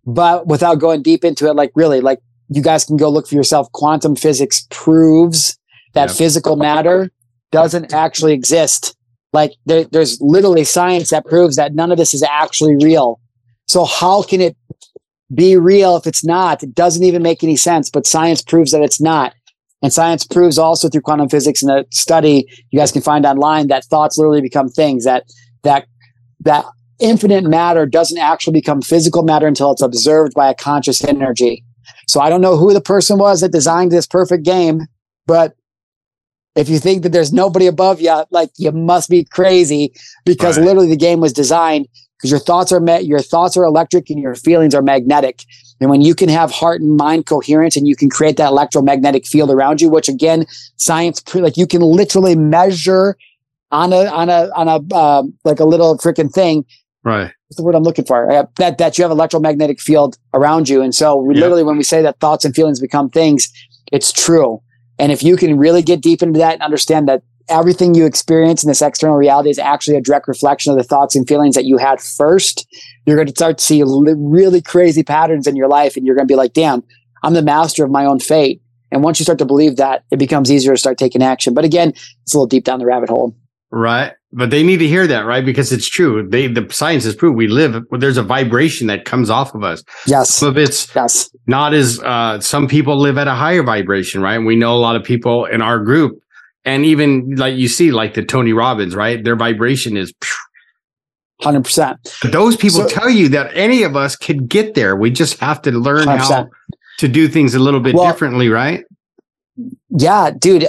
but without going deep into it, like really, like you guys can go look for yourself. Quantum physics proves that yep. physical matter doesn't actually exist. Like there, there's literally science that proves that none of this is actually real. So how can it be real if it's not? It doesn't even make any sense, but science proves that it's not. And science proves also through quantum physics in a study you guys can find online that thoughts literally become things that that that infinite matter doesn't actually become physical matter until it's observed by a conscious energy. So I don't know who the person was that designed this perfect game, but if you think that there's nobody above you, like you must be crazy because right. literally the game was designed because your thoughts are met, your thoughts are electric and your feelings are magnetic. And when you can have heart and mind coherence and you can create that electromagnetic field around you, which again, science, like you can literally measure on a, on a, on a, uh, like a little freaking thing Right. What's the word I'm looking for? Uh, that that you have electromagnetic field around you, and so we, yep. literally, when we say that thoughts and feelings become things, it's true. And if you can really get deep into that and understand that everything you experience in this external reality is actually a direct reflection of the thoughts and feelings that you had first, you're going to start to see really crazy patterns in your life, and you're going to be like, "Damn, I'm the master of my own fate." And once you start to believe that, it becomes easier to start taking action. But again, it's a little deep down the rabbit hole. Right. But they need to hear that, right? Because it's true. They the science has proved we live there's a vibration that comes off of us. Yes. Some of it's yes. not as uh, some people live at a higher vibration, right? And we know a lot of people in our group, and even like you see, like the Tony Robbins, right? Their vibration is hundred percent. Those people so, tell you that any of us could get there. We just have to learn 100%. how to do things a little bit well, differently, right? Yeah, dude.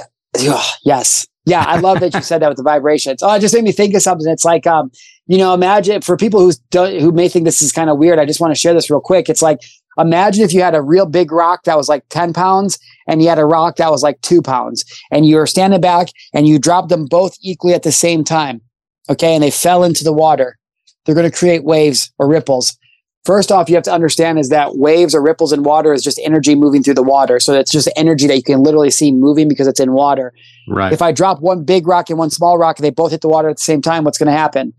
yes. Yeah, I love that you said that with the vibrations. Oh, it just made me think of something. It's like, um, you know, imagine for people who who may think this is kind of weird. I just want to share this real quick. It's like imagine if you had a real big rock that was like ten pounds, and you had a rock that was like two pounds, and you were standing back and you dropped them both equally at the same time. Okay, and they fell into the water. They're going to create waves or ripples. First off, you have to understand is that waves or ripples in water is just energy moving through the water. So it's just energy that you can literally see moving because it's in water. Right. If I drop one big rock and one small rock and they both hit the water at the same time, what's going to happen?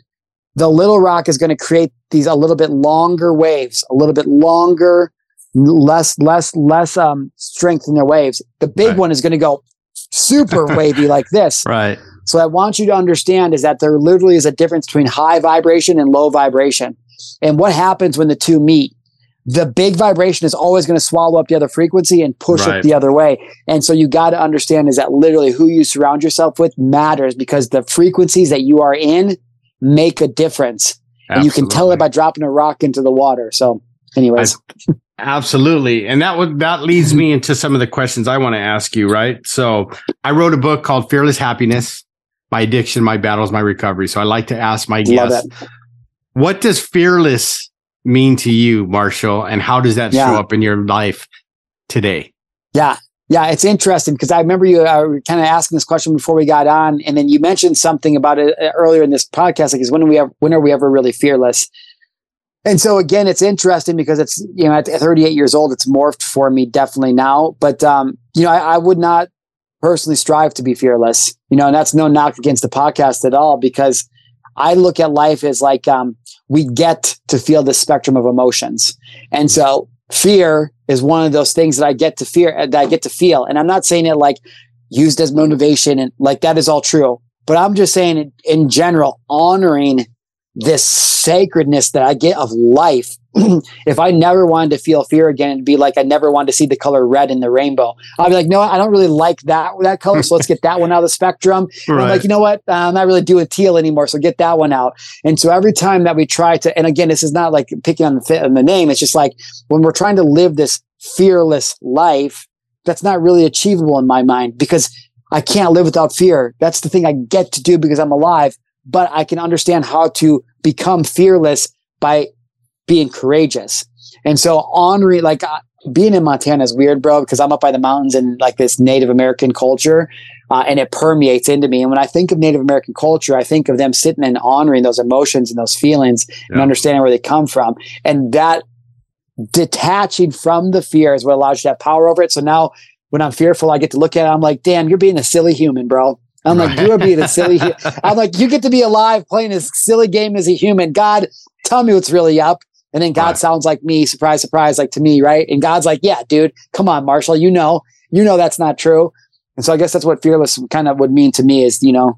The little rock is going to create these a little bit longer waves, a little bit longer, less, less, less um, strength in their waves. The big right. one is going to go super wavy like this. Right. So I want you to understand is that there literally is a difference between high vibration and low vibration. And what happens when the two meet? The big vibration is always going to swallow up the other frequency and push right. it the other way. And so you got to understand is that literally who you surround yourself with matters because the frequencies that you are in make a difference. And you can tell it by dropping a rock into the water. So, anyways. I, absolutely. And that would that leads me into some of the questions I want to ask you, right? So I wrote a book called Fearless Happyness, My Addiction, My Battles, My Recovery. So I like to ask my guests, what does fearless mean to you, Marshall? And how does that yeah. show up in your life today? Yeah. Yeah, it's interesting because I remember you uh, kind of asking this question before we got on, and then you mentioned something about it uh, earlier in this podcast. Like, is when are we ever, when are we ever really fearless? And so again, it's interesting because it's you know at 38 years old, it's morphed for me definitely now. But um, you know, I, I would not personally strive to be fearless. You know, and that's no knock against the podcast at all because I look at life as like um, we get to feel the spectrum of emotions, and so fear is one of those things that I get to fear uh, that I get to feel. And I'm not saying it like used as motivation and like that is all true. But I'm just saying in general, honoring this sacredness that I get of life. if I never wanted to feel fear again, it'd be like I never wanted to see the color red in the rainbow. I'd be like, no, I don't really like that that color, so let's get that one out of the spectrum. Right. I'm like, you know what? Uh, I'm not really doing teal anymore, so get that one out. And so every time that we try to, and again, this is not like picking on the, on the name. It's just like when we're trying to live this fearless life, that's not really achievable in my mind because I can't live without fear. That's the thing I get to do because I'm alive but I can understand how to become fearless by being courageous. And so honoring, like uh, being in Montana is weird, bro, because I'm up by the mountains and like this Native American culture, uh, and it permeates into me. And when I think of Native American culture, I think of them sitting and honoring those emotions and those feelings yeah. and understanding where they come from. And that detaching from the fear is what allows you to have power over it. So now when I'm fearful, I get to look at it. I'm like, damn, you're being a silly human, bro. I'm like, you are being a silly. I'm like, you get to be alive playing this silly game as a human. God, tell me what's really up. And then God right. sounds like me, surprise, surprise, like to me, right? And God's like, yeah, dude, come on, Marshall, you know, you know that's not true. And so I guess that's what fearless kind of would mean to me is, you know,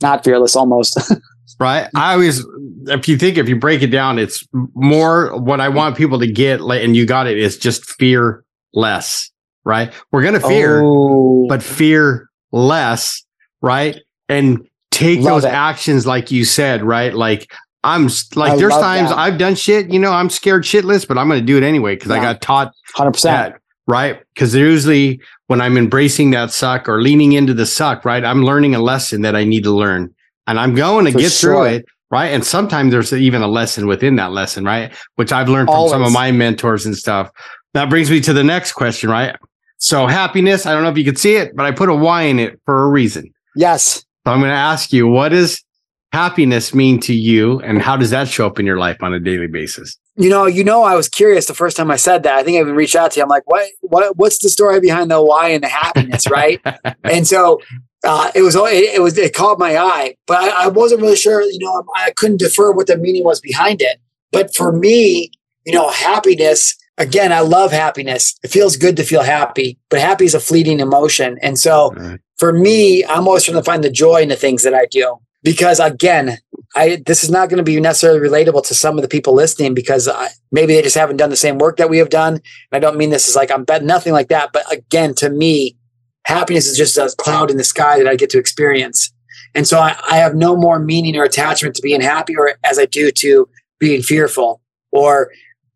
not fearless almost. right. I always, if you think, if you break it down, it's more what I want people to get, like, and you got it, is just fear less, right? We're going to fear, oh. but fear less, right? And take Love those it. actions like you said, right? Like I'm like, I there's times that. I've done shit, you know, I'm scared shitless, but I'm going to do it anyway because yeah. I got taught 100%. That, right? Because usually when I'm embracing that suck or leaning into the suck, right, I'm learning a lesson that I need to learn and I'm going to For get sure. through it. Right. And sometimes there's even a lesson within that lesson, right? Which I've learned from Always. some of my mentors and stuff. That brings me to the next question, right? So happiness, I don't know if you can see it, but I put a Y in it for a reason. Yes. So I'm going to ask you, what does happiness mean to you and how does that show up in your life on a daily basis? You know, you know, I was curious the first time I said that. I think I even reached out to you. I'm like, what, what, what's the story behind the why and the happiness, right? and so uh, it was, it, it, was, it caught my eye, but I, I wasn't really sure. You know, I couldn't defer what the meaning was behind it. But for me, you know, happiness again, I love happiness. It feels good to feel happy, but happy is a fleeting emotion. And so right. for me, I'm always trying to find the joy in the things that I do. Because again, I this is not going to be necessarily relatable to some of the people listening because I, maybe they just haven't done the same work that we have done. And I don't mean this is like I'm bet nothing like that. But again, to me, happiness is just a cloud in the sky that I get to experience. And so I, I have no more meaning or attachment to being happy or as I do to being fearful or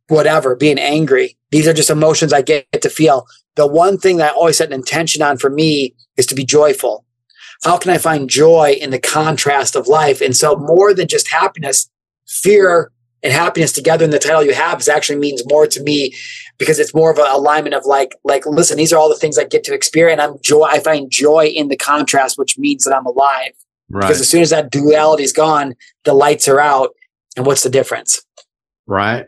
whatever, being angry. These are just emotions I get to feel. The one thing that I always set an intention on for me is to be joyful. How can I find joy in the contrast of life? And so, more than just happiness, fear and happiness together in the title you have is actually means more to me because it's more of an alignment of like, like, listen, these are all the things I get to experience. I'm joy. I find joy in the contrast, which means that I'm alive. Right. Because as soon as that duality is gone, the lights are out. And what's the difference? Right.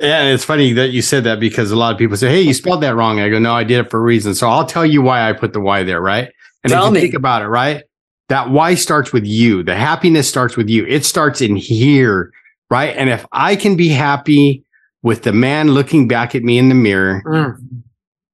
Yeah, and it's funny that you said that because a lot of people say, "Hey, you spelled that wrong." I go, "No, I did it for a reason." So I'll tell you why I put the Y there, right? And tell if you me. think about it, right? That Y starts with you. The happiness starts with you. It starts in here, right? And if I can be happy with the man looking back at me in the mirror, mm.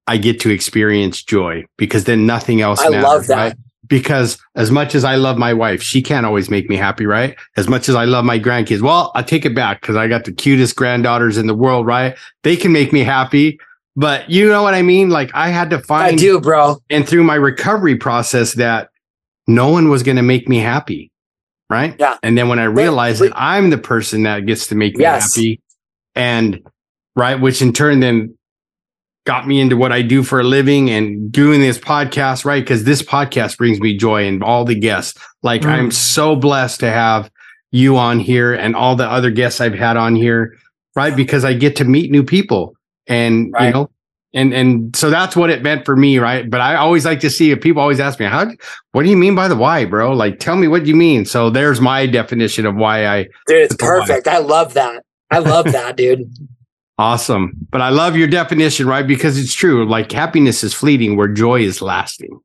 I get to experience joy because then nothing else I matters, love that. Right? Because as much as I love my wife, she can't always make me happy, right? As much as I love my grandkids, well, I take it back because I got the cutest granddaughters in the world, right? They can make me happy. But you know what I mean? Like I had to find I do, bro. And through my recovery process that no one was going to make me happy. right? Yeah. And then when I realized but- that I'm the person that gets to make me Yes. happy, and right, which in turn then got me into what I do for a living and doing this podcast, right? Because this podcast brings me joy and all the guests. Like Mm. I'm so blessed to have you on here and all the other guests I've had on here, right? Because I get to meet new people and you know, and and so that's what it meant for me, right? But I always like to see if people always ask me, how what do you mean by the why, bro? Like tell me what you mean. So there's my definition of why I Dude, it's That's why. perfect. I love that. I love that, dude. Awesome. But I love your definition, right? Because it's true. Like happiness is fleeting where joy is lasting.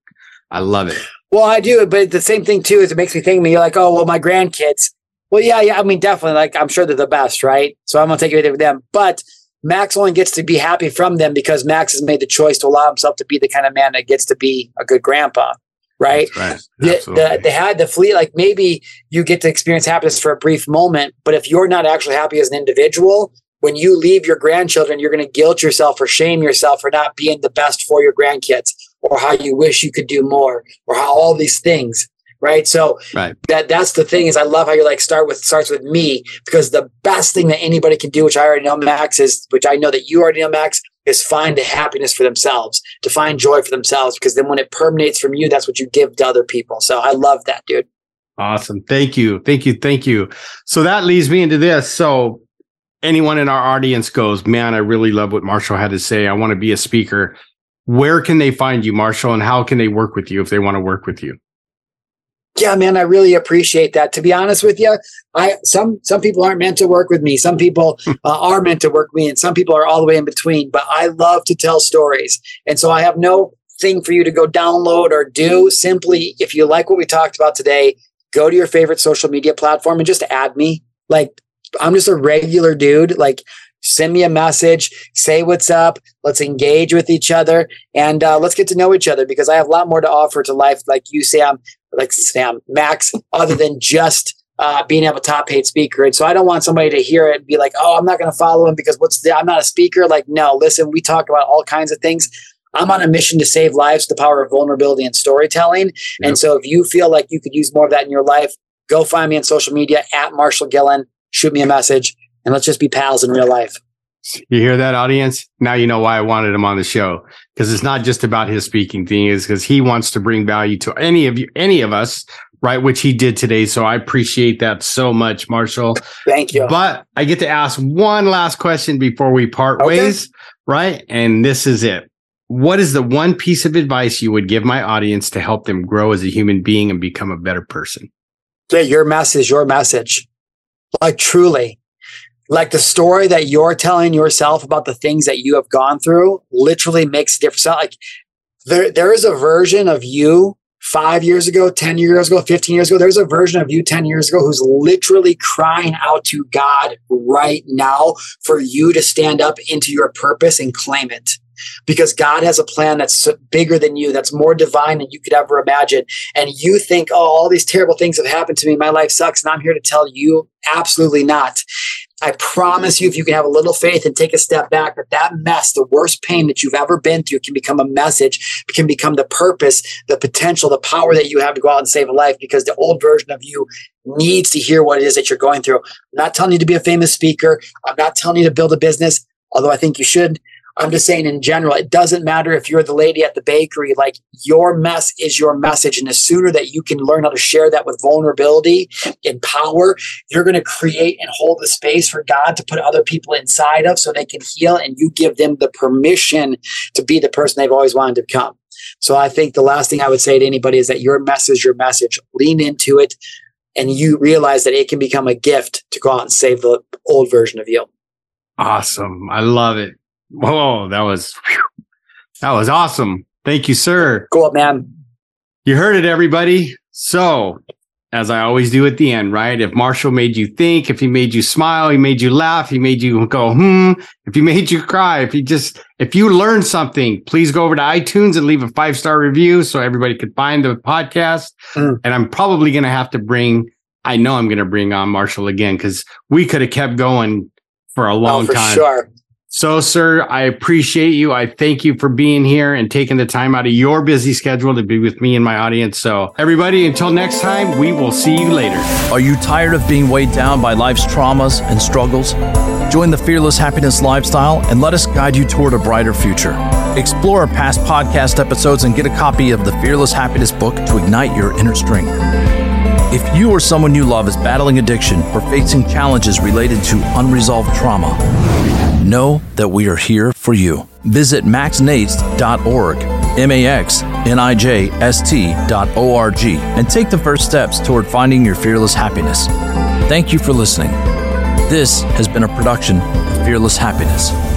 I love it. Well, I do, but the same thing too is it makes me think. Me, you're like, oh, well, my grandkids. Well, yeah, yeah. I mean, definitely. Like, I'm sure they're the best, right? So I'm gonna take everything with them. But Max only gets to be happy from them because Max has made the choice to allow himself to be the kind of man that gets to be a good grandpa, right? Right. The, Absolutely. the, they had the fleet like maybe you get to experience happiness for a brief moment but if you're not actually happy as an individual when you leave your grandchildren you're going to guilt yourself or shame yourself for not being the best for your grandkids or how you wish you could do more or how all these things right so Right. that that's the thing is i love how you like start with starts with me because the best thing that anybody can do which i already know max is which i know that you already know max is find the happiness for themselves to find joy for themselves because then when it permeates from you that's what you give to other people so i love that dude Awesome. Thank you. Thank you. Thank you. So that leads me into this. So anyone in our audience goes, man, I really love what Marshall had to say. I want to be a speaker. Where can they find you, Marshall, and how can they work with you if they want to work with you? yeah man i really appreciate that to be honest with you i some some people aren't meant to work with me some people uh, are meant to work with me and some people are all the way in between but i love to tell stories and so i have no thing for you to go download or do simply if you like what we talked about today go to your favorite social media platform and just add me like i'm just a regular dude like send me a message say what's up let's engage with each other and uh, let's get to know each other because i have a lot more to offer to life like you sam like Sam Max, other than just uh, being able to top paid speaker. And so I don't want somebody to hear it and be like, oh, I'm not going to follow him because what's the, I'm not a speaker. Like, no, listen, we talk about all kinds of things. I'm on a mission to save lives, the power of vulnerability and storytelling. Yep. And so if you feel like you could use more of that in your life, go find me on social media at Marshall Gillen, shoot me a message, and let's just be pals in real life. You hear that, audience? Now you know why I wanted him on the show because it's not just about his speaking thing, is because he wants to bring value to any of you, any of us, right? Which he did today. So I appreciate that so much, Marshall. Thank you. But I get to ask one last question before we part Okay. ways, right? And this is it. What is the one piece of advice you would give my audience to help them grow as a human being and become a better person? Yeah, your message, your message. Like truly. Like the story that you're telling yourself about the things that you have gone through literally makes a difference. Like there, there is a version of you five years ago, 10 years ago, 15 years ago. There's a version of you 10 years ago who's literally crying out to God right now for you to stand up into your purpose and claim it. Because God has a plan that's bigger than you, that's more divine than you could ever imagine and you think, oh, all these terrible things have happened to me, my life sucks, and I'm here to tell you, absolutely not. I promise you, if you can have a little faith and take a step back, that that mess, the worst pain that you've ever been through, can become a message, can become the purpose, the potential, the power that you have to go out and save a life. Because the old version of you needs to hear what it is that you're going through. I'm not telling you to be a famous speaker. I'm not telling you to build a business, although I think you should. I'm just saying in general, it doesn't matter if you're the lady at the bakery, like your mess is your message. And the sooner that you can learn how to share that with vulnerability and power, you're going to create and hold the space for God to put other people inside of so they can heal and you give them the permission to be the person they've always wanted to become. So I think the last thing I would say to anybody is that your message, your message, lean into it and you realize that it can become a gift to go out and save the old version of you. Awesome. I love it. Whoa, that was whew. that was awesome. Thank you, sir. Go up, man. You heard it, everybody. So, as I always do at the end, right? If Marshall made you think, if he made you smile, he made you laugh, he made you go, hmm, if he made you cry, if he just, if you learned something, please go over to iTunes and leave a five star review so everybody could find the podcast. Mm. And I'm probably going to have to bring, I know I'm going to bring on Marshall again because we could have kept going for a long oh, for time. sure. So, sir, I appreciate you. I thank you for being here and taking the time out of your busy schedule to be with me and my audience. So, everybody, until next time, we will see you later. Are you tired of being weighed down by life's traumas and struggles? Join the Fearless Happyness lifestyle and let us guide you toward a brighter future. Explore our past podcast episodes and get a copy of the Fearless Happyness book to ignite your inner strength. If you or someone you love is battling addiction or facing challenges related to unresolved trauma, know that we are here for you. Visit maxnijst.org, M A X N I J S T.org, and take the first steps toward finding your fearless happiness. Thank you for listening. This has been a production of Fearless Happyness.